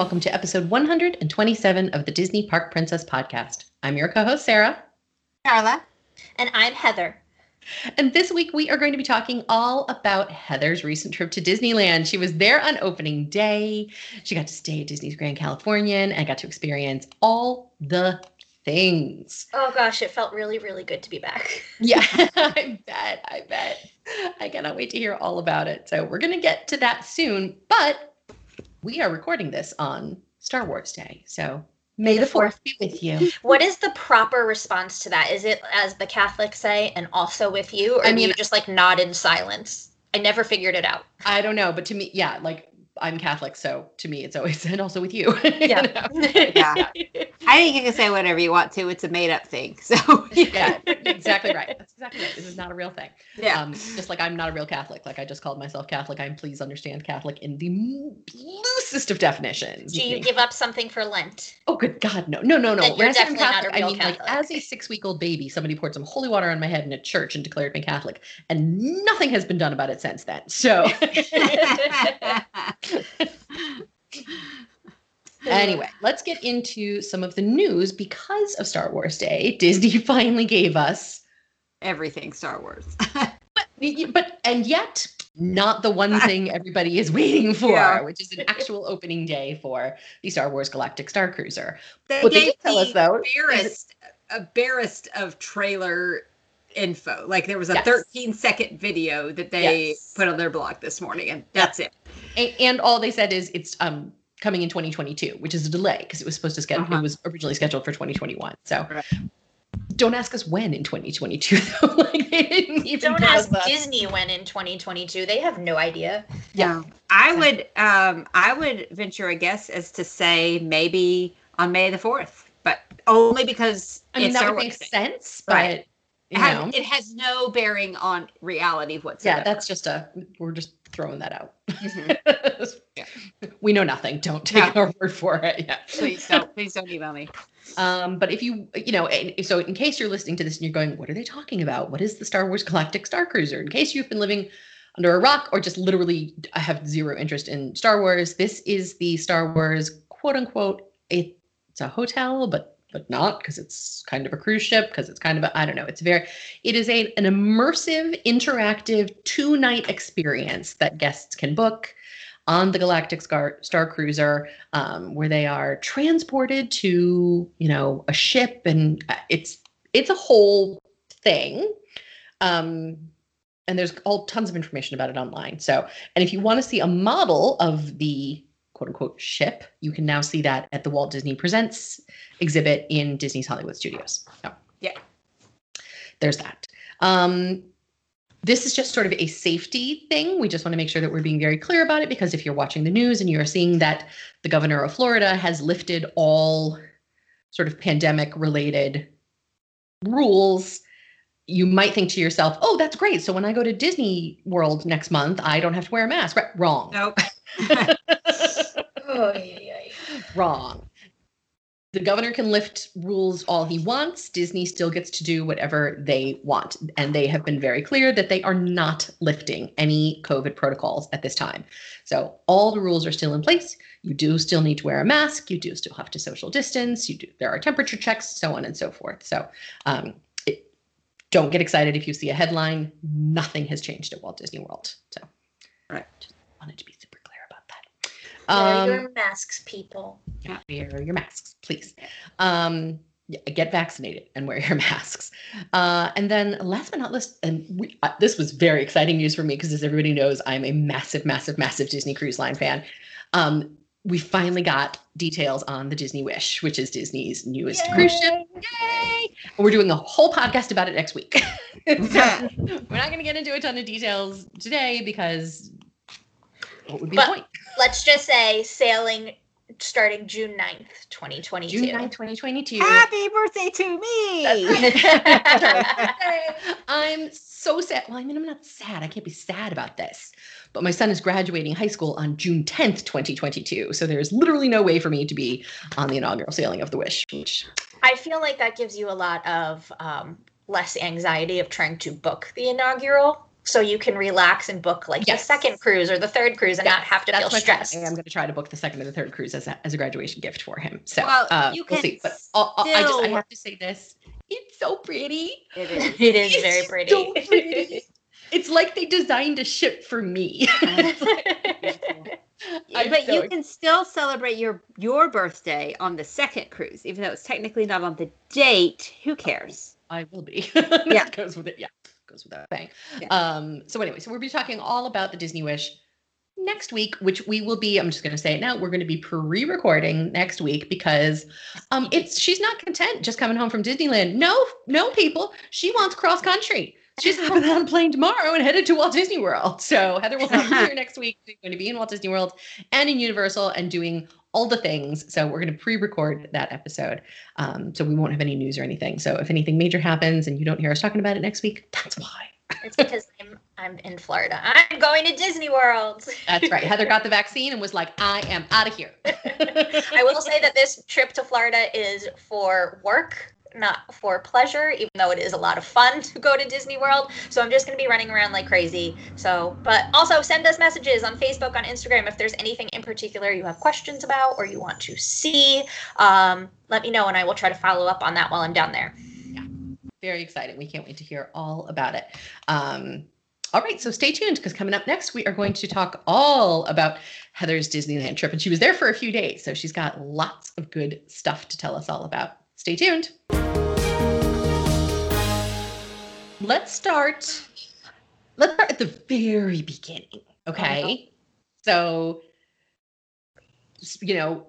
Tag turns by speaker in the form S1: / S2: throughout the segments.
S1: Hello, and welcome to episode 127 of the Disney Park Princess podcast. I'm your co host, Sara.
S2: Sharla.
S3: And I'm Heather.
S1: And this week we are going to be talking all about Heather's recent trip to Disneyland. She was there on opening day. She got to stay at Disney's Grand Californian and got to experience all the things.
S3: Oh gosh, it felt really, really good to be back.
S1: Yeah, I bet. I bet. I cannot wait to hear all about it. So we're going to get to that soon. But we are recording this on Star Wars Day. So May the 4th be with you.
S3: What is the proper response to that? Is it as the Catholics say and also with you? Or
S1: I
S3: do
S1: mean-
S3: you just like nod in silence? I never figured it out.
S1: I don't know, but to me, yeah, like I'm Catholic, so to me it's always and also with you. you
S3: Yeah.
S1: know?
S2: Yeah. I think you can say whatever you want to. It's a made up thing. So
S1: yeah, exactly right. That's exactly right. This is not a real thing.
S2: Yeah.
S1: Um, just like I'm not a real Catholic. Like I just called myself Catholic. I'm please understand Catholic in the loosest of definitions.
S3: do you give up something for Lent?
S1: Oh, good God, no, no, no, no.
S3: Then you're
S1: I say I'm
S3: definitely not a
S1: Catholic, I
S3: real
S1: mean, like,
S3: Catholic.
S1: as a six-week-old baby, somebody poured some holy water on my head in a church and declared me Catholic, and nothing has been done about it since then. So, anyway, let's get into some of the news because of Star Wars Day. Disney finally gave us,
S2: everything Star Wars.
S1: but and yet not the one thing everybody is waiting for,
S2: Yeah.
S1: which is an actual opening day for the Star Wars Galactic Star Cruiser.
S2: They
S1: What they did tell us, though,
S2: barest, a barest of trailer info. Like there was a
S1: Yes.
S2: 13 second video that they
S1: Yes.
S2: put on their blog this morning, and that's it.
S1: A- and all they said is it's um coming in 2022 which is a delay because it was supposed to schedule
S2: Uh-huh.
S1: it was originally scheduled for 2021 so
S2: Right.
S1: don't ask us when in 2022 though like they didn't even
S3: Don't ask
S1: us.
S3: Disney when in 2022. They have no idea.
S1: Yeah.
S2: I would um I would venture a guess as to say maybe on May the 4th, but only because
S1: i mean
S2: it's
S1: that
S2: Star
S1: would make
S2: Day.
S1: sense but
S2: Right.
S1: you
S2: It has, it has no bearing on reality whatsoever.
S1: yeah that's just a we're just throwing that out
S2: Mhm. Yeah.
S1: we know nothing don't take
S2: No.
S1: our word for it yeah
S2: please don't please don't email me.
S1: Um, but if you, you know, and so in case you're listening to this and you're going, what are they talking about? What is the Star Wars Galactic Star Cruiser? In case you've been living under a rock or just literally have zero interest in Star Wars, this is the Star Wars quote unquote. A, it's a hotel, but but not because it's kind of a cruise ship because it's kind of a I don't know. It's very. It is a an immersive, interactive two night experience that guests can book on the Galactic Star, Star Cruiser, um, where they are transported to, you know, a ship, and uh, it's it's a whole thing. Um, and there's all tons of information about it online. So, and if you want to see a model of the quote unquote ship, you can now see that at the Walt Disney Presents exhibit in Disney's Hollywood Studios. So,
S2: Yeah.
S1: there's that. Um, this is just sort of a safety thing. We just want to make sure that we're being very clear about it because if you're watching the news and you're seeing that the governor of Florida has lifted all sort of pandemic related rules, you might think to yourself, oh, that's great. So when I go to Disney World next month, I don't have to wear a mask. Right? Wrong.
S2: Nope.
S3: Oh, yeah, yeah.
S1: Wrong. The governor can lift rules all he wants. Disney still gets to do whatever they want. And they have been very clear that they are not lifting any COVID protocols at this time. So all the rules are still in place. You do still need to wear a mask. You do still have to social distance. You do there are temperature checks, so on and so forth. So um, it, don't get excited if you see a headline. Nothing has changed at Walt Disney World. So
S2: Right.
S1: just wanted to be super clear about that.
S3: Wear
S1: Um,
S3: your masks, people.
S1: yeah, wear your masks, please. Um, get vaccinated and wear your masks. Uh, and then, last but not least, and we, uh, this was very exciting news for me because, as everybody knows, I'm a massive, massive, massive Disney Cruise Line fan. Um, we finally got details on the Disney Wish, which is Disney's newest cruise ship. Yay! And we're doing a whole podcast about it next week. so, we're not going to get into a ton of details today because what would be
S3: But-
S1: the point?
S3: Let's just say sailing starting June 9th, 2022.
S1: June 9th, 2022.
S2: Happy birthday to me.
S1: I'm so sad. Well, I mean, I'm not sad. I can't be sad about this. But my son is graduating high school on June 10th, 2022. So there's literally no way for me to be on the inaugural sailing of the Wish, which
S3: I feel like that gives you a lot of um, less anxiety of trying to book the inaugural so you can relax and book like
S1: Yes.
S3: the second cruise or the third cruise and not have to
S1: That's
S3: feel
S1: my
S3: stressed.
S1: I'm going to try to book the second or the third cruise as a, as a graduation gift for him. So
S2: Well,
S1: uh,
S2: you
S1: we'll
S2: can
S1: see. But I'll- I'll- I just I have to say this: it's so pretty.
S2: It is.
S3: It is
S1: It's
S3: very pretty.
S1: so pretty. It's like they designed a ship for me. I'm
S2: but
S1: so
S2: you can still celebrate your your birthday on the second cruise, even though it's technically not on the date. Who cares?
S1: I will be.
S2: Yeah.
S1: yeah, goes with it. Yeah, goes without saying.
S2: Yeah.
S1: Um. So anyway, so we'll be talking all about the Disney Wish next week, which we will be. I'm just going to say it now. We're going to be pre-recording next week because um, it's she's not content just coming home from Disneyland. No, no, people. She wants cross country. She's hopping on a plane tomorrow and headed to Walt Disney World. So Heather will not be here next week. She's going to be in Walt Disney World and in Universal and doing all the things. So we're going to pre-record that episode. Um, so we won't have any news or anything. So if anything major happens and you don't hear us talking about it next week, that's why.
S3: it's because I'm I'm in Florida. I'm going to Disney World.
S1: That's right. Heather got the vaccine and was like, I am out of here.
S3: I will say that this trip to Florida is for work, not for pleasure, even though it is a lot of fun to go to Disney World. So I'm just going to be running around like crazy. So, but also send us messages on Facebook, on Instagram, if there's anything in particular you have questions about or you want to see. Um, let me know, and I will try to follow up on that while I'm down there.
S1: Yeah, very exciting. We can't wait to hear all about it. Um, all right, so stay tuned because coming up next, we are going to talk all about Heather's Disneyland trip. And she was there for a few days, so she's got lots of good stuff to tell us all about. Stay tuned. Let's start. Let's start at the very beginning. Okay. Uh-huh. So, you know,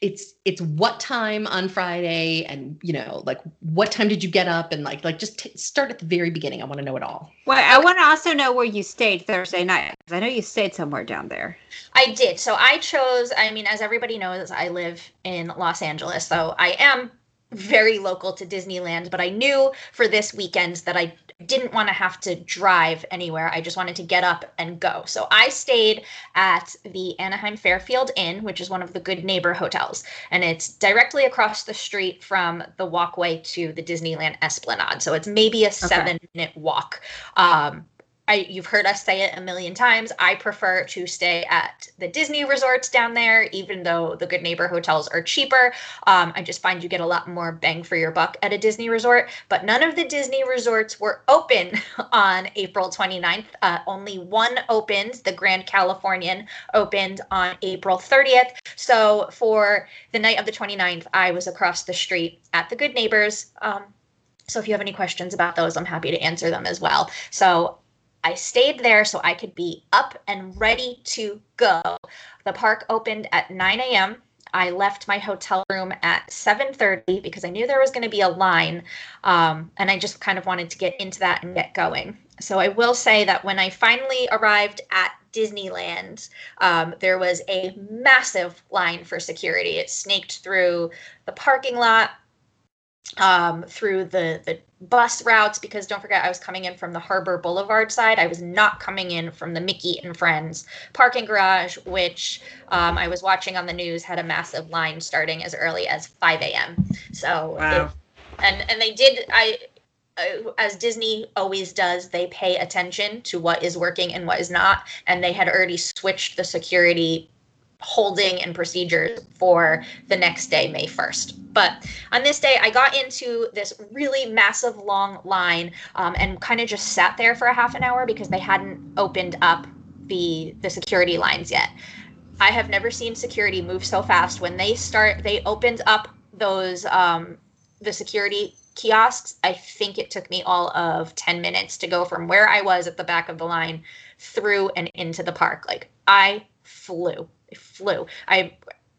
S1: it's it's what time on Friday, and you know, like what time did you get up, and like like just t- start at the very beginning. I want to know it all.
S2: Well, I want to also know where you stayed Thursday night I know you stayed somewhere down there.
S3: I did. So I chose, I mean, as everybody knows, I live in Los Angeles. So I am very local to Disneyland, but I knew for this weekend that I didn't want to have to drive anywhere. I just wanted to get up and go. So I stayed at the Anaheim Fairfield Inn, which is one of the good neighbor hotels. And it's directly across the street from the walkway to the Disneyland Esplanade. So it's maybe a seven minute walk. Um, I, you've heard us say it a million times. I prefer to stay at the Disney resorts down there, even though the Good Neighbor hotels are cheaper. Um, I just find you get a lot more bang for your buck at a Disney resort. But none of the Disney resorts were open on April 29th. Uh, only one opened, the Grand Californian opened on April 30th. So for the night of the 29th, I was across the street at the Good Neighbors. Um, so if you have any questions about those, I'm happy to answer them as well. So I stayed there so I could be up and ready to go. The park opened at 9 a.m. I left my hotel room at 7:30 because I knew there was going to be a line, um, and I just kind of wanted to get into that and get going. So I will say that when I finally arrived at Disneyland, um, there was a massive line for security. It snaked through the parking lot, um, through the the bus routes because don't forget I was coming in from the Harbor Boulevard side. I was not coming in from the Mickey and Friends parking garage, which um, I was watching on the news had a massive line starting as early as 5 a.m. So
S2: Wow.
S3: it- and and they did I. Uh, as Disney always does, they pay attention to what is working and what is not, and they had already switched the security holding and procedures for the next day, May 1st. But on this day, I got into this really massive long line um, and kind of just sat there for a half an hour because they hadn't opened up the the security lines yet. I have never seen security move so fast. When they start, they opened up those um, the security kiosks. I think it took me all of 10 minutes to go from where I was at the back of the line through and into the park. Like I flew, flew. I'm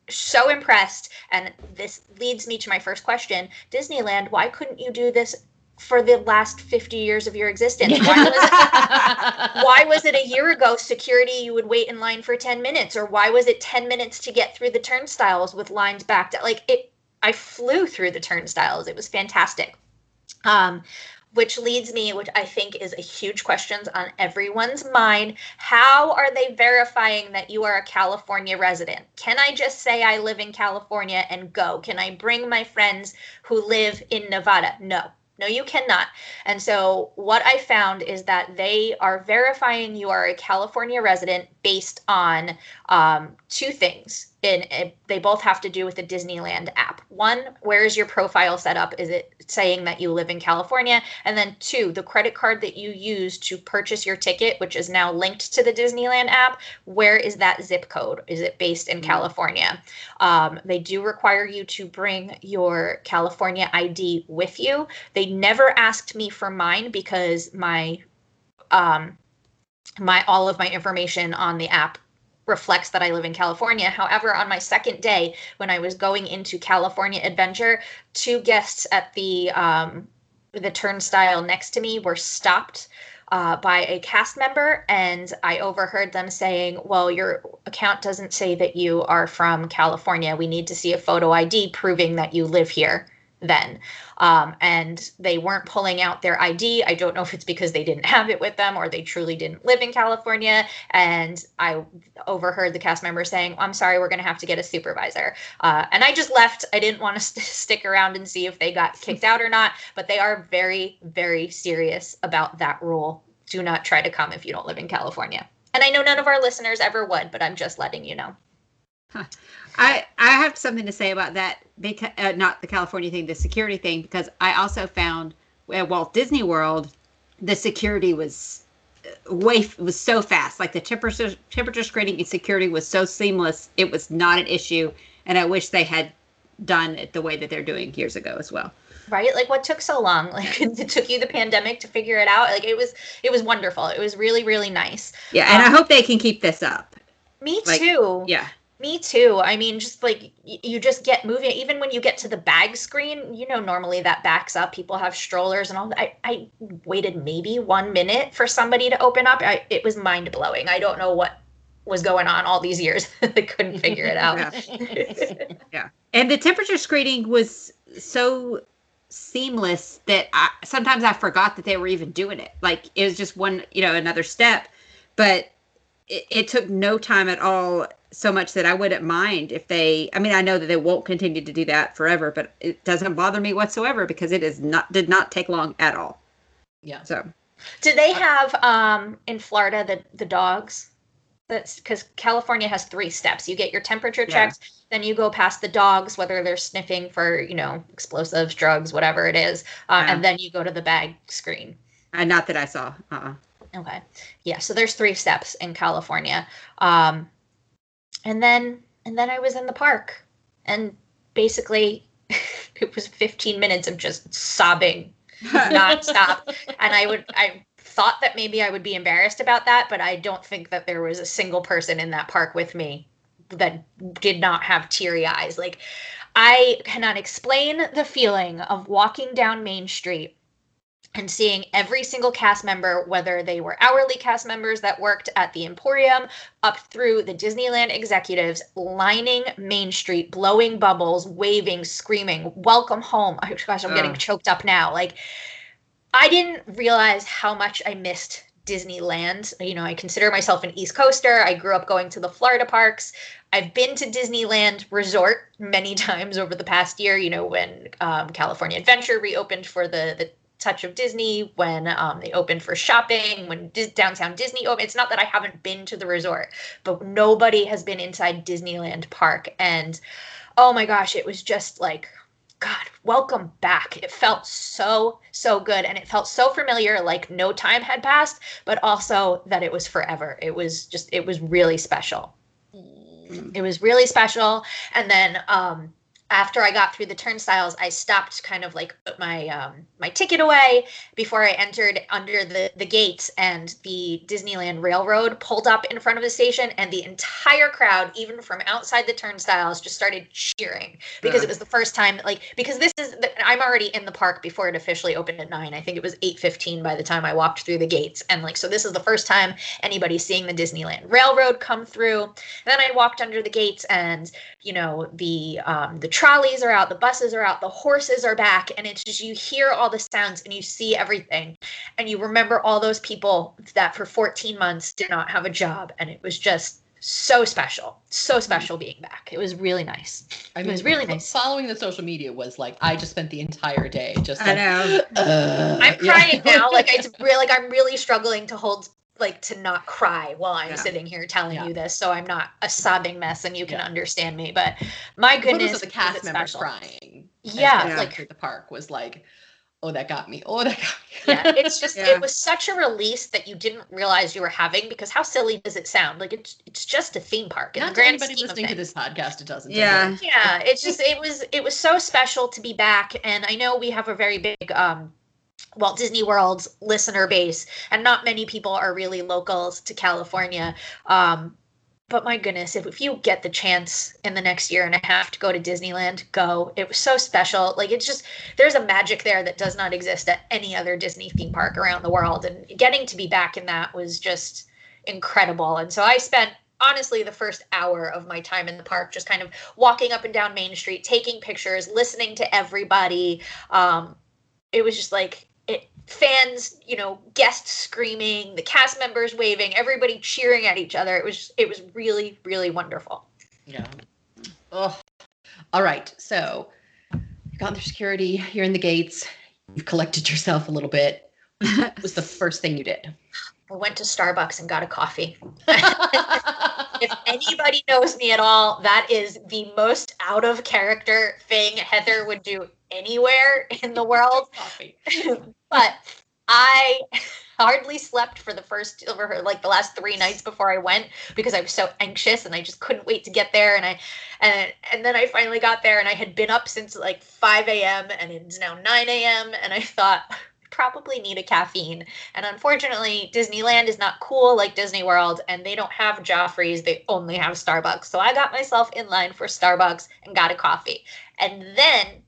S3: so impressed. And this leads me to my first question Disneyland, why couldn't you do this for the last 50 years of your existence? Why was it? why was it a year ago security you would wait in line for 10 minutes or why was it 10 minutes to get through the turnstiles with lines backed up like it i flew through the turnstiles it was fantastic um which leads me which i think is a huge question on everyone's mind. How are they verifying that you are a california resident? Can i just say i live in california and go? Can i bring my friends who live in nevada? No. No, you cannot. And so, what I found is that they are verifying you are a California resident based on um, two things. And they both have to do with the Disneyland app. One, where is your profile set up? Is it saying that you live in California? And then two, the credit card that you use to purchase your ticket, which is now linked to the Disneyland app, where is that zip code? Is it based in mm-hmm. California? Um, they do require you to bring your California ID with you. They never asked me for mine because my um, my all of my information on the app reflects that I live in California. However, on my second day, when I was going into California Adventure, two guests at the um, the turnstile next to me were stopped uh, by a cast member, and I overheard them saying, "Well, your account doesn't say that you are from California. We need to see a photo ID proving that you live here." Then. Um, and they weren't pulling out their ID. I don't know if it's because they didn't have it with them or they truly didn't live in California. And I overheard the cast member saying, I'm sorry, we're going to have to get a supervisor. Uh, and I just left. I didn't want to st- stick around and see if they got kicked out or not, but they are very, very serious about that rule. Do not try to come if you don't live in California. And I know none of our listeners ever would, but I'm just letting you know.
S2: Huh. I I have something to say about that because uh, not the California thing, the security thing, because I also found at Walt Disney World the security was uh, way was so fast. Like the temperature temperature screening and security was so seamless. It was not an issue, and I wish they had done it the way that they're doing years ago as well.
S3: Right? Like what took so long? Like it took you the pandemic to figure it out. Like it was it was wonderful. It was really really nice.
S2: Yeah, and um, I hope they can keep this up.
S3: Me like, too.
S2: Yeah.
S3: Me too. I mean, just like you just get moving. Even when you get to the bag screen, you know, normally that backs up. People have strollers and all that. I, I waited maybe one minute for somebody to open up. I, it was mind blowing. I don't know what was going on all these years. I couldn't figure it out.
S2: yeah. yeah. And the temperature screening was so seamless that I, sometimes I forgot that they were even doing it. Like it was just one, you know, another step. But it, it took no time at all so much that I wouldn't mind if they I mean I know that they won't continue to do that forever, but it doesn't bother me whatsoever because it is not did not take long at all.
S1: Yeah.
S2: So
S3: do they have um in Florida the the dogs? That's because California has three steps. You get your temperature checked, yeah. then you go past the dogs, whether they're sniffing for, you know, explosives, drugs, whatever it is, uh, yeah. and then you go to the bag screen.
S2: Uh, not that I saw. Uh-uh.
S3: Okay. Yeah. So there's three steps in California. Um, and then and then I was in the park. And basically it was 15 minutes of just sobbing nonstop. And I would I thought that maybe I would be embarrassed about that but I don't think that there was a single person in that park with me that did not have teary eyes. Like I cannot explain the feeling of walking down Main Street and seeing every single cast member, whether they were hourly cast members that worked at the Emporium, up through the Disneyland executives, lining Main Street, blowing bubbles, waving, screaming, "Welcome home!" Oh gosh, I'm oh. getting choked up now. Like, I didn't realize how much I missed Disneyland. You know, I consider myself an East Coaster. I grew up going to the Florida parks. I've been to Disneyland Resort many times over the past year. You know, when um, California Adventure reopened for the the Touch of Disney, when um, they opened for shopping, when downtown Disney opened. It's not that I haven't been to the resort, but nobody has been inside Disneyland Park. And oh my gosh, it was just like, God, welcome back. It felt so, so good. And it felt so familiar, like no time had passed, but also that it was forever. It was just, it was really special. Mm. It was really special. And then, um, after I got through the turnstiles, I stopped kind of like put my um, my ticket away before I entered under the the gates, and the Disneyland Railroad pulled up in front of the station, and the entire crowd, even from outside the turnstiles, just started cheering because it was the first time. Like because this is the, I'm already in the park before it officially opened at nine. I think it was eight fifteen by the time I walked through the gates, and like so this is the first time anybody seeing the Disneyland Railroad come through. And then I walked under the gates, and you know the um, the trolleys are out, the buses are out, the horses are back, and it's just you hear all the sounds and you see everything, and you remember all those people that for 14 months did not have a job, and it was just so special, so special being back. It was really nice.
S1: I
S3: It was really nice.
S1: Following the social media was like I just spent the entire day just
S2: I know.
S1: Uh,
S3: I'm
S1: yeah.
S3: crying now. Like it's really like I'm really struggling to hold like to not cry while I'm
S2: Yeah.
S3: sitting here telling
S1: Yeah.
S3: you this, so I'm not a sobbing mess and you can
S1: Yeah.
S3: understand me. But my goodness,
S1: of the
S3: was
S1: cast
S3: it
S1: members
S3: special.
S1: crying. as
S3: Yeah,
S2: like-
S1: entered the park was like, oh, that got me. Oh, that got me.
S3: yeah, it's just
S2: Yeah.
S3: it was such a release that you didn't realize you were having because how silly does it sound? Like it's it's just a theme park. In
S1: Not
S3: the
S1: to
S3: grand
S1: anybody listening to this podcast, it doesn't.
S2: Yeah.
S3: yeah it's just it was it was so special to be back and i know we have a very big um walt disney world's listener base and not many people are really locals to california. Um but my goodness if, if you get the chance in the next year and a half to go to disneyland go. It was so special. Like it's just there's a magic there that does not exist at any other disney theme park around the world. And getting to be back in that was just incredible. And so i spent honestly the first hour of my time in the park just kind of walking up and down main street taking pictures listening to everybody. Um it was just like it fans you know guests screaming the cast members waving everybody cheering at each other it was it was really really wonderful
S1: Yeah. Oh. All right. So you've gone through security. You're in the gates. You've collected yourself a little bit. What was the first thing you did?
S3: i went to starbucks and got a coffee if anybody knows me at all, that is the most out of character thing Heather would do anywhere in the world. But I hardly slept for the first over like the last three nights before I went because I was so anxious and I just couldn't wait to get there. And I and and then I finally got there and I had been up since like 5 a.m. and it's now 9 a.m. and I thought I probably need a caffeine. And unfortunately, Disneyland is not cool like Disney World and they don't have Joffrey's, they only have Starbucks. So I got myself in line for Starbucks and got a coffee. And then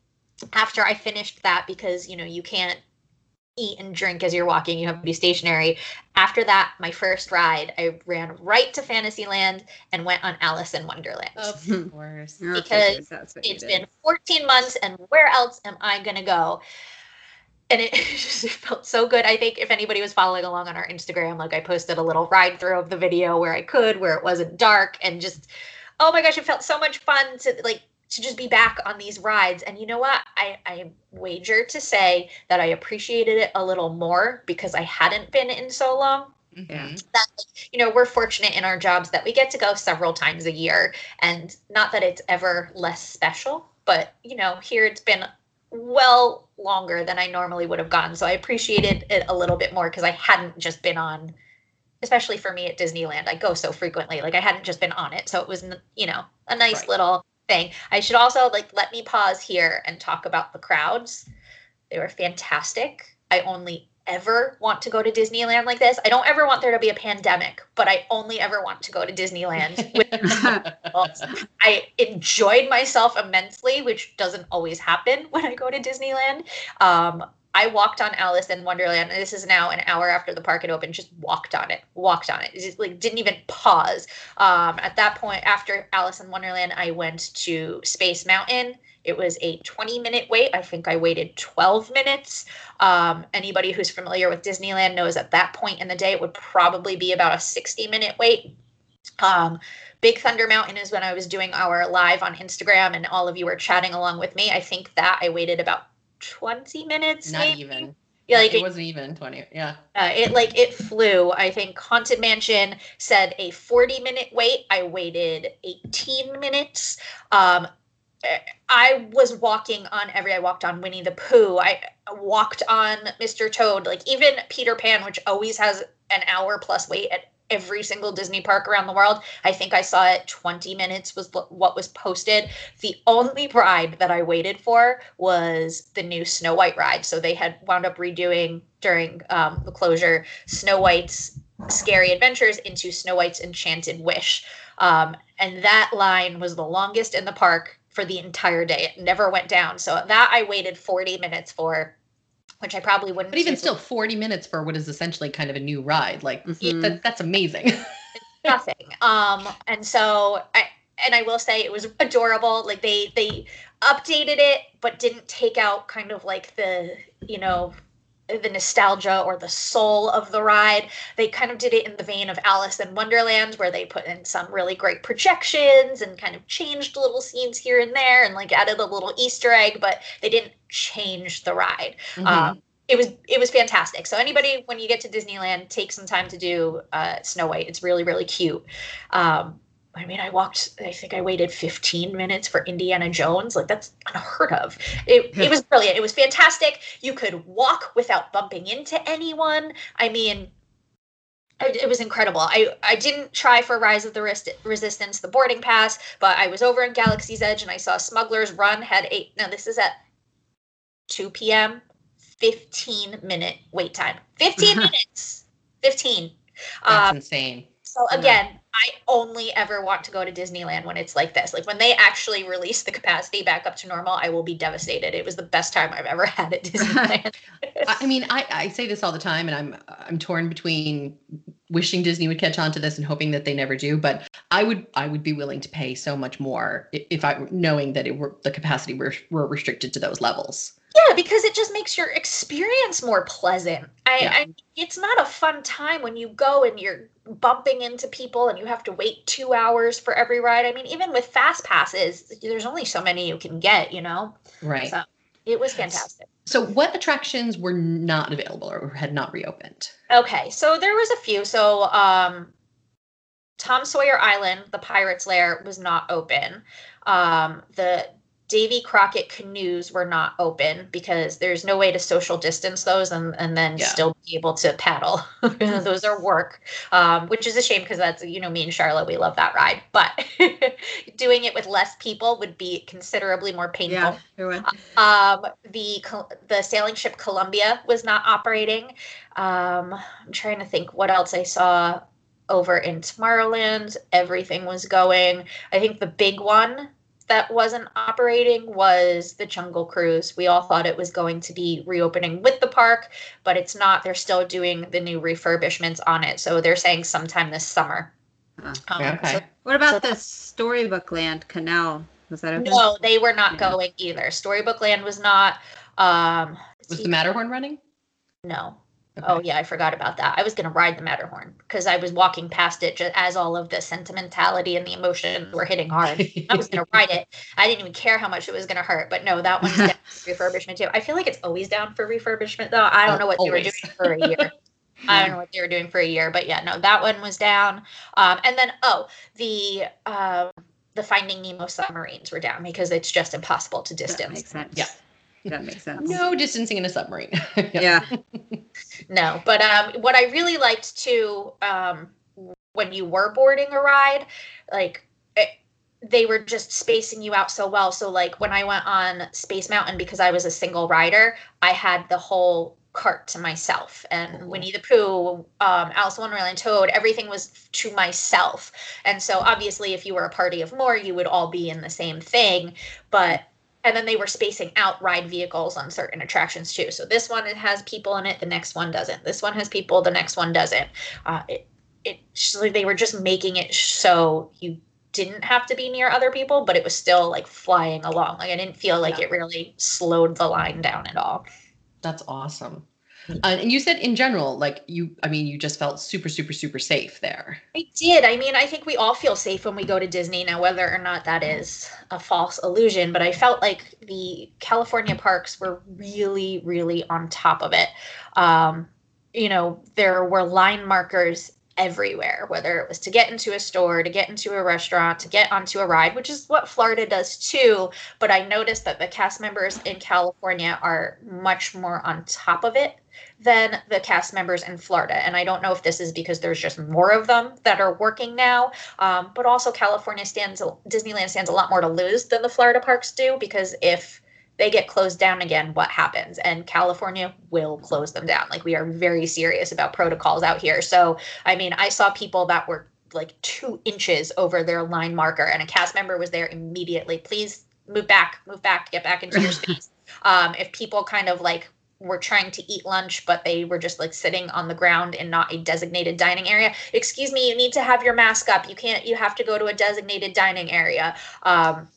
S3: after I finished that, because you know, you can't eat and drink as you're walking, you have to be stationary. After that, my first ride, I ran right to Fantasyland and went on Alice in Wonderland.
S1: Of hmm.
S2: course.
S3: Because
S2: figured that's what you
S3: it's
S2: did.
S3: been 14 months and where else am i going to go and it just it felt so good i think if anybody was following along on our instagram like i posted a little ride through of the video where i could where it wasn't dark and just oh my gosh it felt so much fun to like to just be back on these rides. And you know what? I i wager to say that i appreciated it a little more because i hadn't been in so long.
S1: Mhm.
S3: that you know we're fortunate in our jobs that we get to go several times a year. And not that it's ever less special but you know here it's been well longer than i normally would have gone. So i appreciated it a little bit more because i hadn't just been on especially for me at disneyland i go so frequently. Like i hadn't just been on it. So it was you know a nice
S1: Right.
S3: little thing i should also like let me pause here and talk about the crowds they were fantastic i only ever want to go to Disneyland like this. I don't ever want there to be a pandemic, but I only ever want to go to Disneyland with. I enjoyed myself immensely, which doesn't always happen when I go to Disneyland. Um, I walked on Alice in Wonderland. and This is now an hour after the park had opened. Just walked on it. Walked on it. Just like didn't even pause. Um, at that point, after Alice in Wonderland, I went to Space Mountain. It was a 20 minute wait. I think I waited 12 minutes. Um, anybody who's familiar with Disneyland knows at that point in the day it would probably be about a 60 minute wait. Um, Big Thunder Mountain is when I was doing our live on Instagram and all of you were chatting along with me. I think that I waited about 20 minutes.
S1: Not
S3: maybe.
S1: even.
S3: Yeah, like
S1: it
S3: it,
S1: wasn't even 20. Yeah.
S3: uh, it like it flew. I think Haunted Mansion said a 40 minute wait. I waited 18 minutes. Um, eh, I was walking on every. I walked on Winnie the Pooh. I walked on Mr. Toad. Like even Peter Pan, which always has an hour plus wait at every single Disney park around the world. I think I saw it 20 minutes was what was posted. The only ride that I waited for was the new Snow White ride. So they had wound up redoing during um, the closure Snow White's Scary Adventures into Snow White's Enchanted Wish. Um, and that line was the longest in the park for the entire day. It never went down. So that I waited 40 minutes for, which I probably wouldn't
S1: But even
S3: do
S1: still, 40 minutes for what is essentially kind of a new ride. Like,
S2: Mhm.
S1: that, that's amazing.
S3: nothing. Um, and so I and I will say it was adorable. Like they they updated it, but didn't take out kind of like the you know the nostalgia or the soul of the ride. They kind of did it in the vein of Alice in Wonderland, where they put in some really great projections and kind of changed little scenes here and there and like added a little Easter egg, but they didn't change the ride.
S1: Mhm.
S3: Um, it was it was fantastic. So anybody when you get to Disneyland, take some time to do uh, Snow White. It's really really cute. Um, I mean, I walked. I think I waited 15 minutes for Indiana Jones. Like that's unheard of. It it was brilliant. It was fantastic. You could walk without bumping into anyone. I mean, it, it was incredible. I I didn't try for Rise of the Rest- Resistance, the boarding pass, but I was over in Galaxy's Edge and I saw Smuggler's Run had eight. Now this is at 2 p.m. 15 minute wait time. 15 minutes. 15.
S1: That's
S3: Um,
S1: insane.
S3: So again, I only ever want to go to Disneyland when it's like this. Like when they actually release the capacity back up to normal, I will be devastated. It was the best time I've ever had at Disneyland.
S1: I mean, I, I say this all the time, and I'm I'm torn between wishing Disney would catch on to this and hoping that they never do. But I would I would be willing to pay so much more if I knowing that it were the capacity were were restricted to those levels.
S3: Yeah, because it just makes your experience more pleasant. I,
S1: Yeah.
S3: I it's not a fun time when you go and you're bumping into people and you have to wait two hours for every ride. I mean, even with fast passes, there's only so many you can get, you know.
S1: Right.
S3: So it was fantastic.
S1: So, what attractions were not available or had not reopened?
S3: Okay, so there was a few. So um Tom Sawyer Island, the pirates lair was not open. Um the Davy Crockett canoes were not open because there's no way to social distance those and, and then
S1: Yeah.
S3: still be able to paddle. those are work, um, which is a shame because that's, you know, me and Charlotte, we love that ride. But doing it with less people would be considerably more painful.
S2: Yeah.
S3: Um, the the sailing ship Columbia was not operating. Um, I'm trying to think what else I saw over in Tomorrowland. Everything was going. I think the big one that wasn't operating was the Jungle Cruise. We all thought it was going to be reopening with the park, but it's not. They're still doing the new refurbishments on it, so they're saying sometime this summer.
S2: Huh.
S3: Um,
S1: okay.
S3: so
S2: What about
S3: So-
S2: the Storybook Land Canal? Was that open?
S3: no, they were not
S2: Yeah.
S3: going either. Storybook Land was not. Um,
S1: Was the Matterhorn running?
S3: no.
S1: Okay.
S3: Oh yeah, I forgot about that. I was gonna ride the Matterhorn because I was walking past it just as all of the sentimentality and the emotions were hitting hard. I was gonna ride it. I didn't even care how much it was gonna hurt. But no, that one's down for refurbishment too. I feel like it's always down for refurbishment though. I don't
S1: Oh,
S3: know what they were doing for a year. I don't know what they were doing for a year, but yeah, no, that one was down. Um, and then oh, the um, the Finding Nemo submarines were down because it's just impossible to
S2: That
S3: distance.
S2: makes sense.
S1: Yeah.
S2: That makes sense.
S1: No distancing in a submarine.
S2: Yeah.
S3: No, but um, what I really liked too, um, when you were boarding a ride, like it, they were just spacing you out so well. So like when I went on Space Mountain because I was a single rider, I had the whole cart to myself, and
S1: Cool.
S3: Winnie the Pooh, um, Alice in Wonderland, Toad, everything was to myself. And so obviously, if you were a party of more, you would all be in the same thing, but and then they were spacing out ride vehicles on certain attractions too. So this one it has people in it, the next one doesn't. This one has people, the next one doesn't. Uh, it it like they were just making it so you didn't have to be near other people, but it was still like flying along. Like I didn't feel like
S1: Yeah.
S3: it really slowed the line down at all.
S1: That's awesome. Uh, and you said in general, like you, I mean, you just felt super, super, super safe there.
S3: I did. I mean, I think we all feel safe when we go to Disney now, whether or not that is a false illusion. But I felt like the California parks were really, really on top of it. Um, you know, there were line markers everywhere, whether it was to get into a store, to get into a restaurant, to get onto a ride, which is what Florida does too. But I noticed that the cast members in California are much more on top of it than the cast members in Florida. And I don't know if this is because there's just more of them that are working now, um, but also California stands, Disneyland stands a lot more to lose than the Florida parks do because if they get closed down again, what happens? And California will close them down. Like we are very serious about protocols out here. So, I mean, I saw people that were like two inches over their line marker, and a cast member was there immediately. Please move back, move back, get back into your space. Um, if people kind of like were trying to eat lunch, but they were just like sitting on the ground in not a designated dining area. Excuse me, you need to have your mask up. You can't, you have to go to a designated dining area. Um,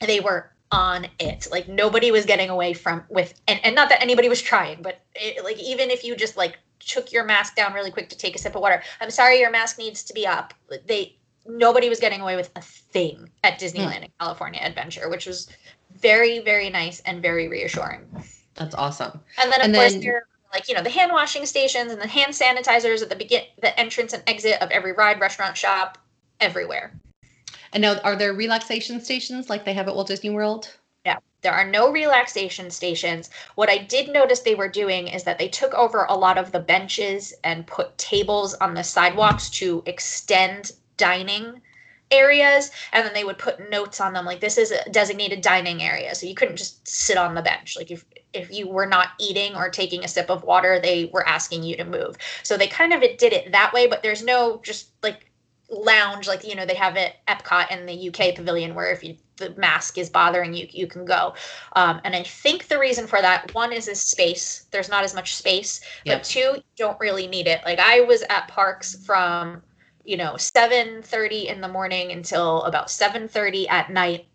S3: they were on it. Like nobody was getting away from with, and, and not that anybody was trying, but it, like even if you just like took your mask down really quick to take a sip of water, I'm sorry, your mask needs to be up. They nobody was getting away with a thing at Disneyland mm. in California Adventure, which was very very nice and very reassuring.
S1: That's awesome.
S3: And then of and course then, there like you know the hand washing stations and the hand sanitizers at the begin the entrance and exit of every ride, restaurant, shop, everywhere.
S1: And now, are there relaxation stations like they have at Walt Disney World?
S3: Yeah, there are no relaxation stations. What I did notice they were doing is that they took over a lot of the benches and put tables on the sidewalks to extend dining areas and then they would put notes on them like this is a designated dining area so you couldn't just sit on the bench like if if you were not eating or taking a sip of water they were asking you to move so they kind of did it that way but there's no just like lounge like you know they have at Epcot in the UK pavilion where if you the mask is bothering you you can go um, and I think the reason for that one is is space there's not as much space but two you don't really need it like I was at parks from you know 7:30 in the morning until about 7:30 at night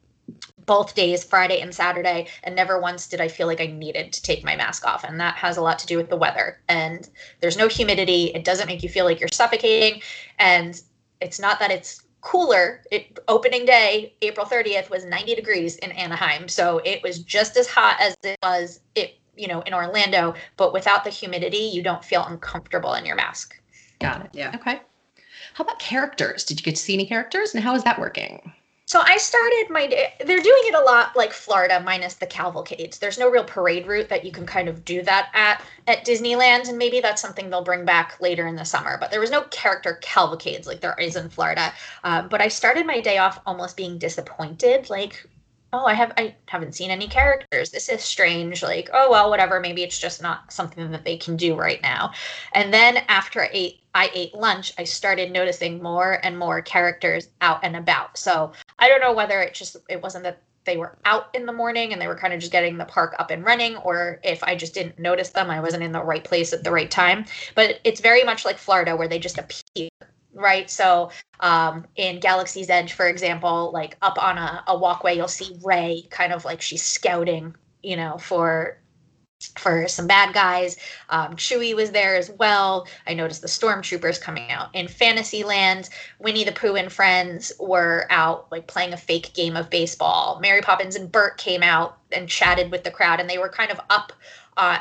S3: both days, Friday and Saturday, and never once did I feel like I needed to take my mask off. And that has a lot to do with the weather. And there's no humidity. It doesn't make you feel like you're suffocating. And it's not that it's cooler. It, opening day, April 30th, was 90 degrees in Anaheim. So it was just as hot as it was it, you know, in Orlando, but without the humidity, you don't feel uncomfortable in your mask.
S1: Got it. Yeah. Okay. How about characters? Did you get to see any characters and how is that working?
S3: So I started my day. They're doing it a lot like Florida, minus the cavalcades. There's no real parade route that you can kind of do that at at Disneyland, and maybe that's something they'll bring back later in the summer. But there was no character cavalcades like there is in Florida. Um, but I started my day off almost being disappointed. Like oh i have i haven't seen any characters this is strange like oh well whatever maybe it's just not something that they can do right now and then after i ate i ate lunch i started noticing more and more characters out and about so i don't know whether it just it wasn't that they were out in the morning and they were kind of just getting the park up and running or if i just didn't notice them i wasn't in the right place at the right time but it's very much like florida where they just appear right? So um, in Galaxy's Edge, for example, like up on a, a walkway, you'll see Rey kind of like she's scouting, you know, for for some bad guys. Um, Chewie was there as well. I noticed the stormtroopers coming out. In Fantasyland, Winnie the Pooh and friends were out like playing a fake game of baseball. Mary Poppins and Bert came out and chatted with the crowd, and they were kind of up uh,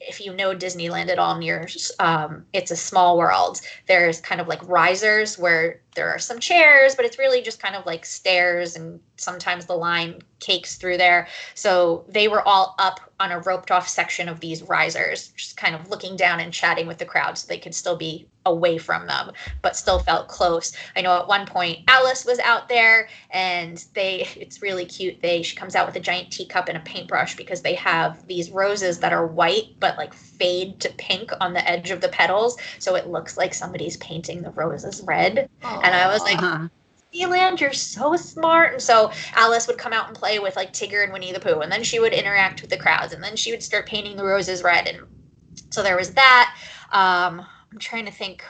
S3: if you know Disneyland at all near um, It's a Small World, there's kind of like risers where there are some chairs, but it's really just kind of like stairs and sometimes the line cakes through there. So they were all up on a roped off section of these risers, just kind of looking down and chatting with the crowd so they could still be away from them, but still felt close. I know at one point Alice was out there and they it's really cute. They she comes out with a giant teacup and a paintbrush because they have these roses that are white but like fade to pink on the edge of the petals. So it looks like somebody's painting the roses red. Aww. And I was like, Disneyland, you're so smart. And so Alice would come out and play with like Tigger and Winnie the Pooh, and then she would interact with the crowds, and then she would start painting the roses red. And so there was that. Um, I'm trying to think.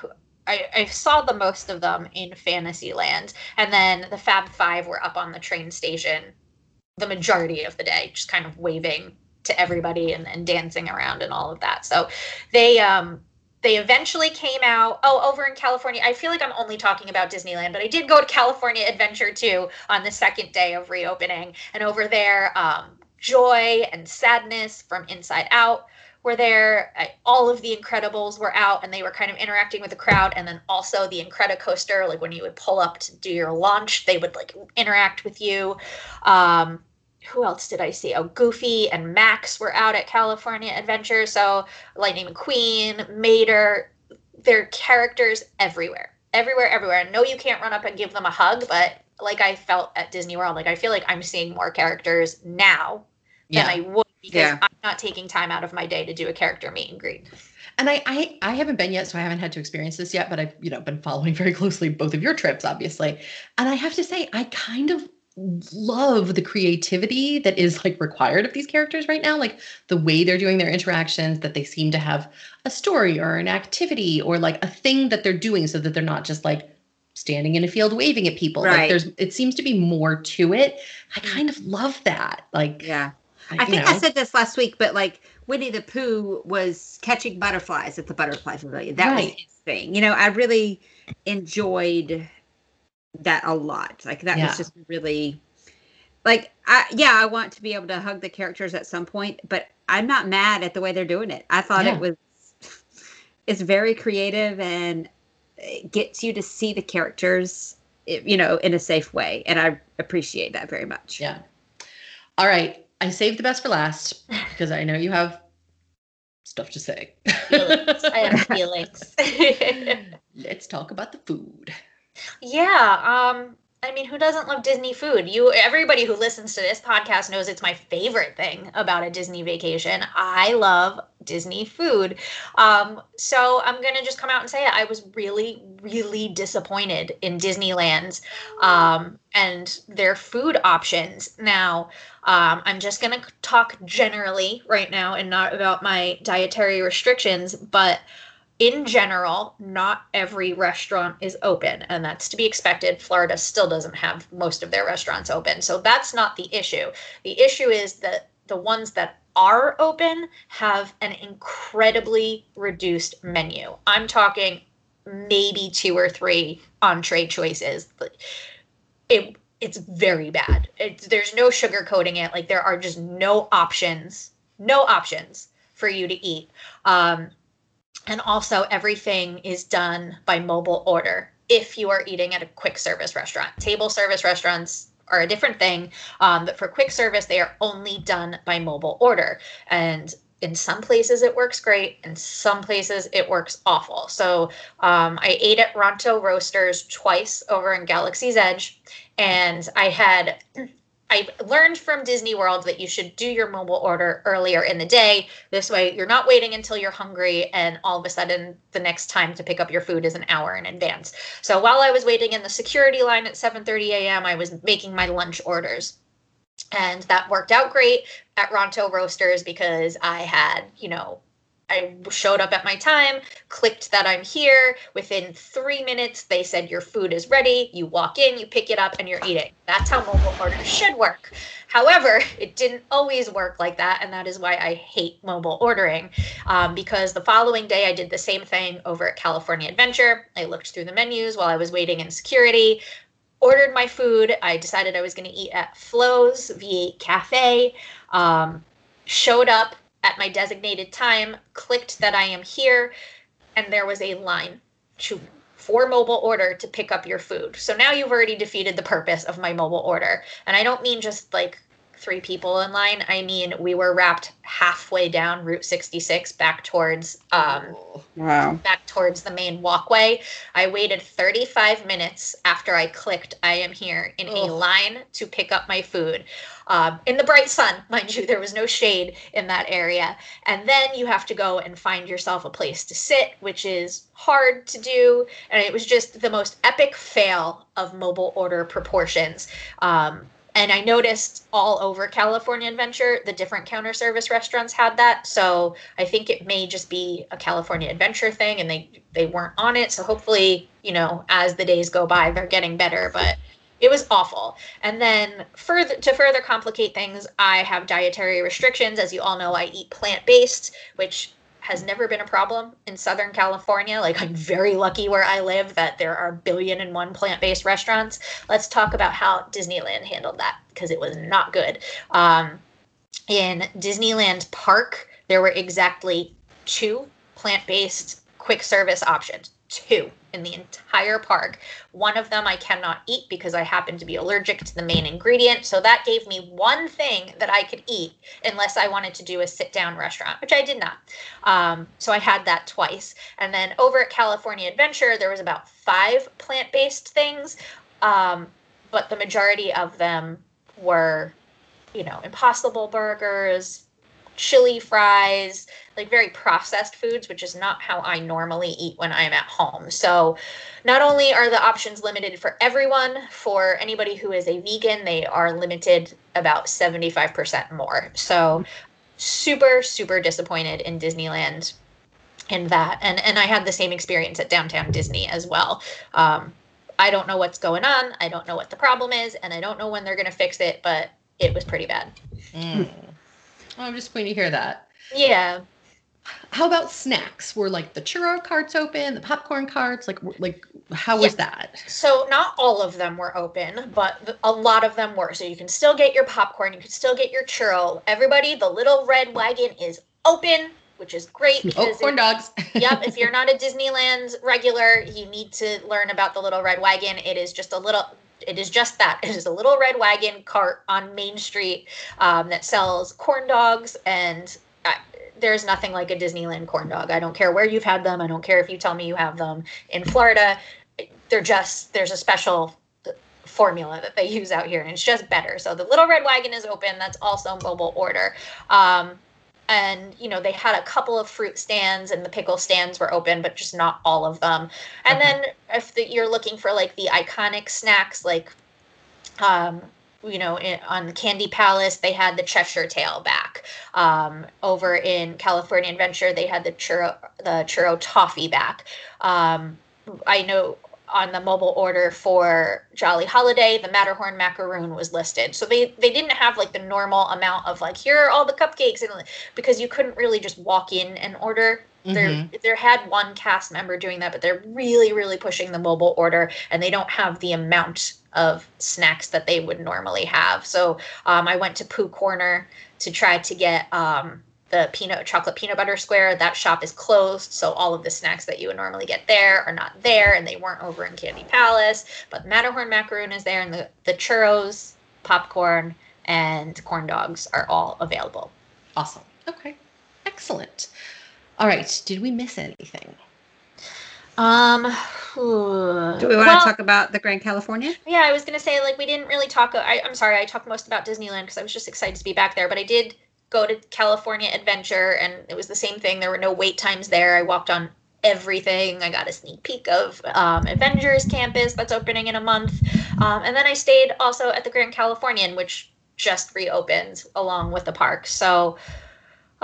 S3: I, I saw the most of them in Fantasyland, and then the Fab Five were up on the train station the majority of the day, just kind of waving to everybody and, and dancing around and all of that. So they um they eventually came out. Oh over in california i feel like i'm only talking about disneyland but i did go to california adventure too on the second day of reopening. And over there um, joy and sadness from inside out were there. All of the incredibles were out and they were kind of interacting with the crowd. And then also the incredicoaster like when you would pull up to do your launch they would like interact with you. Um, who else did I see? Oh, Goofy and Max were out at California Adventure. So Lightning McQueen, Mater, their characters everywhere, everywhere, everywhere. No, you can't run up and give them a hug, but like I felt at Disney World, like I feel like I'm seeing more characters now yeah. than I would because yeah. I'm not taking time out of my day to do a character meet and greet.
S1: And I, I I haven't been yet, so I haven't had to experience this yet, but I've you know been following very closely both of your trips, obviously. And I have to say, I kind of love the creativity that is like required of these characters right now like the way they're doing their interactions that they seem to have a story or an activity or like a thing that they're doing so that they're not just like standing in a field waving at people. Like there's it seems to be more to it. I mm. kind of love that. Like
S2: Yeah.
S1: I,
S2: think
S1: know,
S2: I said this last week, but like Winnie the Pooh was catching butterflies at the butterfly pavilion. That was
S1: Right.
S2: his thing. You know, I really enjoyed that a lot. Like that
S1: Yeah.
S2: was just really like I yeah, I want to be able to hug the characters at some point, but I'm not mad at the way they're doing it. I thought
S1: Yeah.
S2: it was it's very creative and it gets you to see the characters you know in a safe way and I appreciate that very much.
S1: Yeah. All right. I saved the best for last because I know you have stuff to say.
S3: Feelings. I have feelings.
S1: Let's talk about the food.
S3: Yeah. Um. I mean, who doesn't love Disney food? You, everybody who listens to this podcast knows it's my favorite thing about a Disney vacation. I love Disney food. Um, so I'm gonna just come out and say it. I was really, really disappointed in Disneyland um, and their food options. Now, um, I'm just gonna talk generally right now and not about my dietary restrictions, but in general, not every restaurant is open, and that's to be expected. Florida still doesn't have most of their restaurants open, so that's not the issue. The issue is that the ones that are open have an incredibly reduced menu. I'm talking maybe two or three entree choices. It it's very bad. There's no sugarcoating it. Like there are just no options, no options for you to eat. Um, and also, everything is done by mobile order if you are eating at a quick service restaurant. Table service restaurants are a different thing, um, but for quick service, they are only done by mobile order. And in some places, it works great. In some places, it works awful. So um, I ate at Ronto Roasters twice over in Galaxy's Edge, and I had. I learned from Disney World that you should do your mobile order earlier in the day. This way, you're not waiting until you're hungry, and all of a sudden, the next time to pick up your food is an hour in advance. So while I was waiting in the security line at 7:30 a.m., I was making my lunch orders, and that worked out great at Ronto Roasters because I had, you know, I showed up at my time, clicked that I'm here. Within three minutes, they said your food is ready. You walk in, you pick it up, and you're eating. That's how mobile orders should work. However, it didn't always work like that, and that is why I hate mobile ordering. Um, because the following day, I did the same thing over at California Adventure. I looked through the menus while I was waiting in security, ordered my food. I decided I was going to eat at Flo's V8 Cafe. Um, showed up at my designated time, clicked that I am here, and there was a line to for mobile order to pick up your food. So now you've already defeated the purpose of my mobile order. And I don't mean just like three people in line. I mean we were wrapped halfway down Route 66 back towards um
S2: Wow.
S3: back towards the main walkway. I waited 35 minutes after I clicked I am here in a line to pick up my food. Um, in the bright sun, mind you, there was no shade in that area. And then you have to go and find yourself a place to sit, which is hard to do. And it was just the most epic fail of mobile order proportions. Um, and I noticed all over California Adventure, the different counter service restaurants had that. So I think it may just be a California Adventure thing, and they they weren't on it. So hopefully, you know, as the days go by, they're getting better. But it was awful. And then further to further complicate things, I have dietary restrictions. As you all know, I eat plant based, which has never been a problem in Southern California. Like I'm very lucky where I live that there are billion and one plant-based restaurants. Let's talk about how Disneyland handled that because it was not good. Um, in Disneyland Park, there were exactly two plant-based quick service options. Two in the entire park. One of them I cannot eat because I happen to be allergic to the main ingredient. So that gave me one thing that I could eat unless I wanted to do a sit down restaurant, which I did not. Um, so I had that twice. And then over at California Adventure, there was about five plant based things, um, but the majority of them were, you know, impossible burgers, chili fries, like very processed foods, which is not how I normally eat when I'm at home. So, not only are the options limited for everyone, for anybody who is a vegan, they are limited about 75% more. So, super, super disappointed in Disneyland in that. And and I had the same experience at Downtown Disney as well. Um, I don't know what's going on. I don't know what the problem is, and I don't know when they're going to fix it, but it was pretty bad.
S1: Mm. Oh, I'm disappointed to hear that.
S3: Yeah.
S1: How about snacks? Were like the churro carts open, the popcorn carts? Like, like how was that?
S3: So not all of them were open, but a lot of them were. So you can still get your popcorn, you can still get your churro. Everybody, the little red wagon is open, which is great
S1: Oh, corn
S3: it-
S1: dogs.
S3: yep, if you're not a Disneyland regular, you need to learn about the Little Red Wagon. It is just a little. It is just that. It is a little red wagon cart on Main Street um, that sells corn dogs, and there's nothing like a Disneyland corn dog. I don't care where you've had them. I don't care if you tell me you have them in Florida. They're just there's a special formula that they use out here, and it's just better. So the Little Red Wagon is open. That's also mobile order. Um, and you know they had a couple of fruit stands and the pickle stands were open but just not all of them. And
S1: Okay.
S3: then if the, you're looking for like the iconic snacks like um you know in, on candy palace they had the cheshire tail back. Um over in california adventure they had the churro the churro toffee back. Um i know on the mobile order for Jolly Holiday, the Matterhorn macaroon was listed. So they they didn't have like the normal amount of like here are all the cupcakes and because you couldn't really just walk in and order. There
S1: Mhm.
S3: there had one cast member doing that, but they're really really pushing the mobile order and they don't have the amount of snacks that they would normally have. So um, I went to Pooh Corner to try to get um, the peanut chocolate peanut butter square. That shop is closed, so all of the snacks that you would normally get there are not there, and they weren't over in Candy Palace. But Matterhorn macaroon is there, and the the churros, popcorn, and corn dogs are all available.
S1: Awesome. Okay. Excellent. All right. Did we miss anything?
S3: Um,
S2: Do we want
S3: well,
S2: to talk about the Grand California?
S3: Yeah, I was gonna say like we didn't really talk. I, I'm sorry, I talked most about Disneyland because I was just excited to be back there. But I did go to California Adventure, and it was the same thing. There were no wait times there. I walked on everything. I got a sneak peek of um, Avengers Campus that's opening in a month, um, and then I stayed also at the Grand Californian, which just reopened along with the park. So.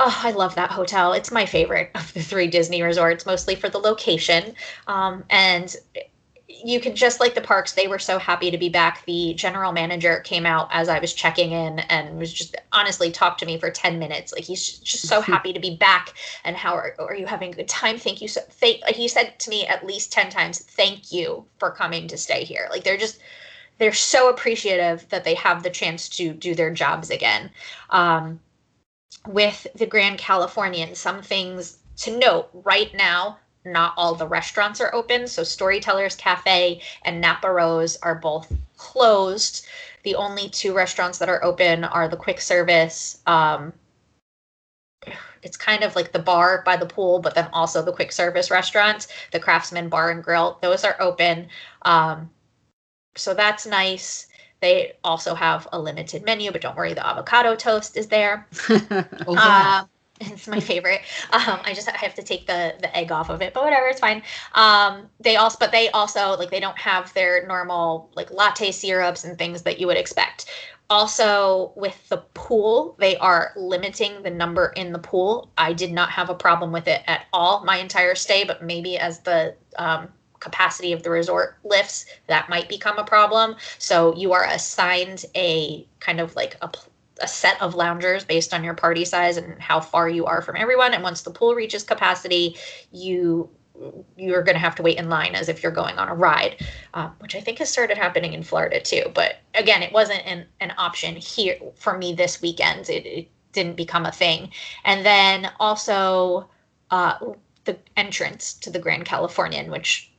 S3: Oh, I love that hotel. It's my favorite of the three Disney resorts, mostly for the location. Um, and you could just like the parks they were so happy to be back. The general manager came out as i was checking in and was just honestly talked to me for 10 minutes. Like he's just so happy to be back. And how are, are you having a good time? Thank you so thank he said to me at least 10 times thank you for coming to stay here. Like they're just they're so appreciative that they have the chance to do their jobs again. Um, with the grand californian some things to note right now not all the restaurants are open. So Storytellers Cafe and Napa Rose are both closed. The only two restaurants that are open are the quick service. Um, it's kind of like the bar by the pool, but then also the quick service restaurants, the Craftsman Bar and Grill. Those are open. Um, so that's nice. They also have a limited menu, but don't worry, the avocado toast is there.
S1: Oh, yeah.
S3: Uh, it's my favorite. Um, I just I have to take the the egg off of it, but whatever, it's fine. Um, they also, but they also like they don't have their normal like latte syrups and things that you would expect. Also, with the pool, they are limiting the number in the pool. I did not have a problem with it at all my entire stay, but maybe as the um, capacity of the resort lifts, that might become a problem. So you are assigned a kind of like a a set of loungers based on your party size and how far you are from everyone. And once the pool reaches capacity, you you're going to have to wait in line as if you're going on a ride, um, which I think has started happening in Florida too. But again, it wasn't an, an option here for me this weekend. It, it didn't become a thing. And then also uh, the entrance to the Grand Californian, which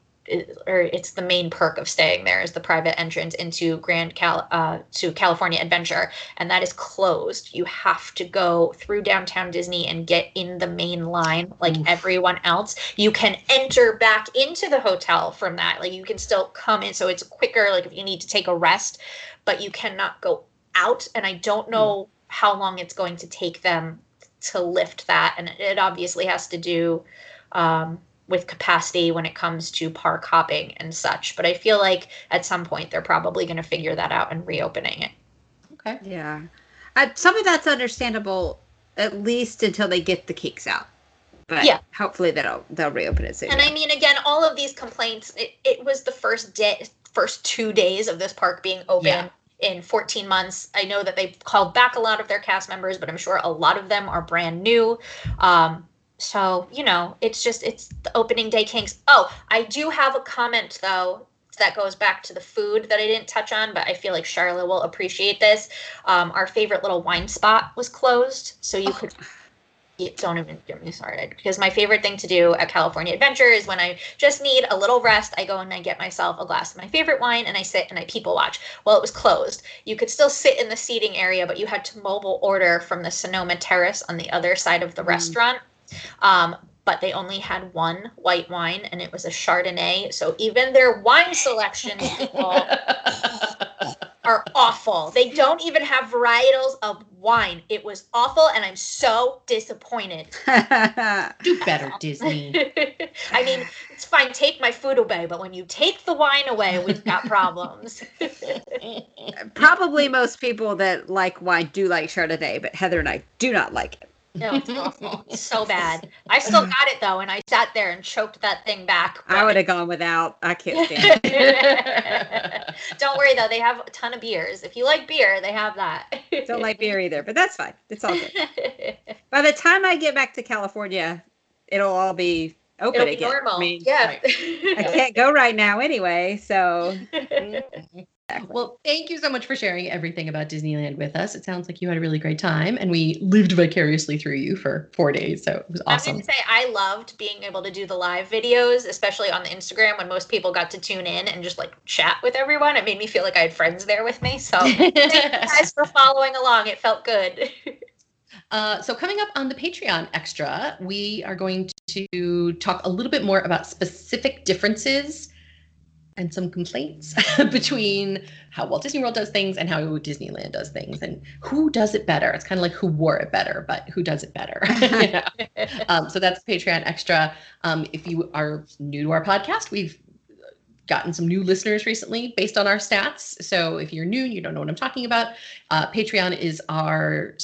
S3: or it's the main perk of staying there is the private entrance into Grand Cal uh, to California Adventure, and that is closed. You have to go through downtown Disney and get in the main line like
S1: Oof.
S3: everyone else. You can enter back into the hotel from that. Like you can still come in, so it's quicker. Like if you need to take a rest, but you cannot go out. And I don't know how long it's going to take them to lift that, and it obviously has to do. Um, with capacity when it comes to park hopping and such. But I feel like at some point they're probably going to figure that out and reopening it.
S1: okay.
S2: yeah. Uh, some of that's understandable, at least until they get the cakes out. But
S3: Yeah.
S2: hopefully they'll they'll reopen it soon.
S3: And I mean, again, all of these complaints, it, it was the first day, first two days of this park being open.
S1: Yeah.
S3: In 14 months, I know that they've called back a lot of their cast members, but I'm sure a lot of them are brand new. Um, so you know, it's just it's the opening day kinks. Oh, I do have a comment though that goes back to the food that I didn't touch on, but I feel like Sharla will appreciate this. Um, our favorite little wine spot was closed, so you could. Yeah, don't even get me started because my favorite thing to do at California Adventure is when I just need a little rest, I go and I get myself a glass of my favorite wine and I sit and I people watch. Well, it was closed. You could still sit in the seating area, but you had to mobile order from the Sonoma Terrace on the other side of the
S2: Mm.
S3: restaurant. Um, but they only had one white wine and it was a Chardonnay. So even their wine selection people, are awful. They don't even have varietals of wine. It was awful and I'm so disappointed.
S1: Do better, Disney.
S3: I mean, it's fine, take my food away, but when you take the wine away, we've got problems.
S2: Probably most people that like wine do like Chardonnay, but Heather and I do not like it.
S3: No, it's awful. It's so bad. I still got it though, and I sat there and choked that thing back.
S2: I would have gone without. I can't stand it.
S3: Don't worry though, they have a ton of beers. If you like beer, they have that.
S2: Don't like beer either, but that's fine. It's all good. By the time I get back to California, it'll all be open
S3: It'll be
S2: again.
S3: normal.
S2: I mean,
S3: yeah.
S2: I can't go right now anyway, so mm-hmm.
S1: Well, thank you so much for sharing everything about Disneyland with us. It sounds like you had a really great time, and we lived vicariously through you for four days. So it was awesome.
S3: Going to say I loved being able to do the live videos, especially on the Instagram when most people got to tune in and just like chat with everyone. It made me feel like I had friends there with me. So thank you guys for following along. It felt good.
S1: Uh, so coming up on the Patreon extra, we are going to talk a little bit more about specific differences and some complaints between how Walt Disney World does things and how Disneyland does things, and who does it better. It's kind of like who wore it better, but who does it better. you know? um, so that's Patreon extra. Um, if you are new to our podcast, we've gotten some new listeners recently based on our stats. So if you're new, you don't know what I'm talking about. Uh, Patreon is our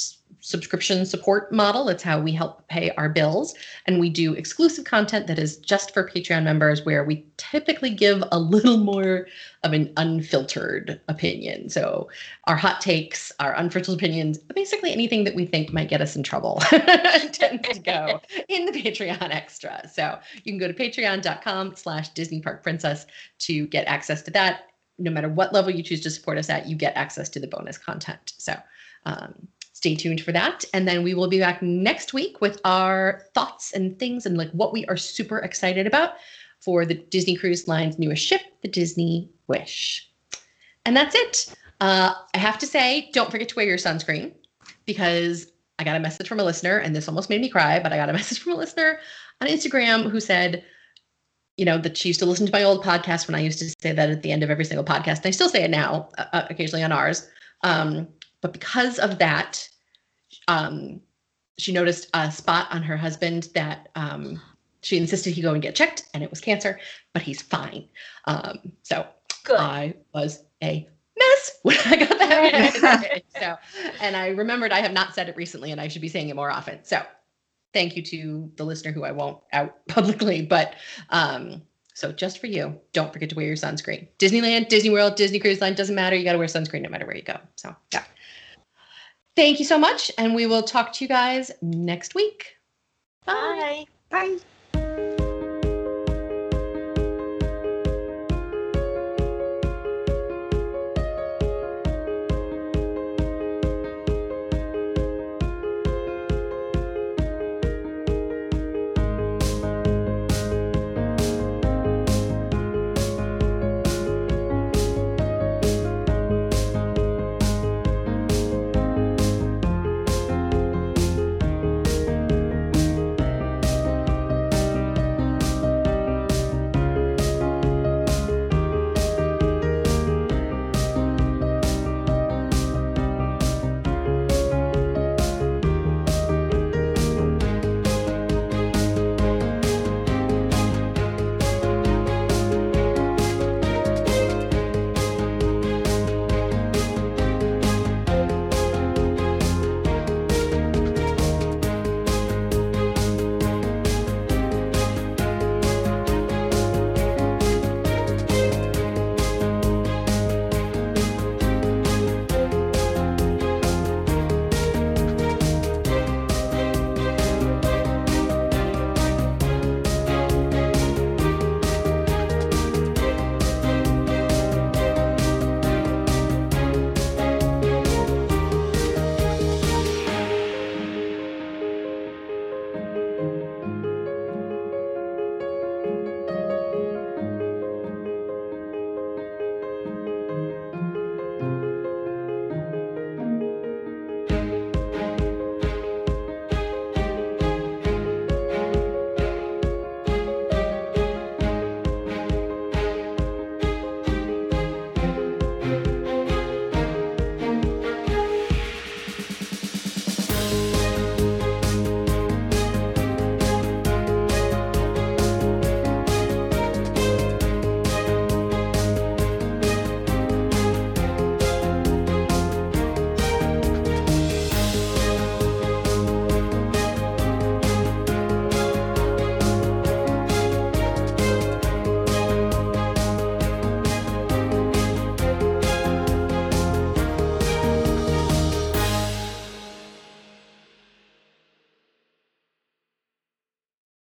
S1: subscription support model. It's how we help pay our bills. And we do exclusive content that is just for Patreon members, where we typically give a little more of an unfiltered opinion. So our hot takes, our unfiltered opinions, basically anything that we think might get us in trouble tends to go in the Patreon extra. So you can go to patreon.com slash Disney Park Princess to get access to that. No matter what level you choose to support us at, you get access to the bonus content. So um, stay tuned for that. And then we will be back next week with our thoughts and things and like what we are super excited about for the Disney Cruise Line's newest ship, the Disney Wish. And that's it. Uh, I have to say, don't forget to wear your sunscreen because I got a message from a listener, and this almost made me cry, but I got a message from a listener on Instagram who said, you know, that she used to listen to my old podcast when I used to say that at the end of every single podcast. And I still say it now, uh, uh, occasionally on ours. Um, but because of that, um, she noticed a spot on her husband that um, she insisted he go and get checked, and it was cancer, but he's fine. Um, so
S3: Good.
S1: I was a mess when I got that so, and I remembered I have not said it recently, and I should be saying it more often. So, thank you to the listener who I won't out publicly, but um, so just for you, don't forget to wear your sunscreen. Disneyland, Disney World, Disney Cruise Line doesn't matter. You got to wear sunscreen no matter where you go. So, yeah. Thank you so much, and we will talk to you guys next week. Bye.
S3: Bye.
S2: Bye.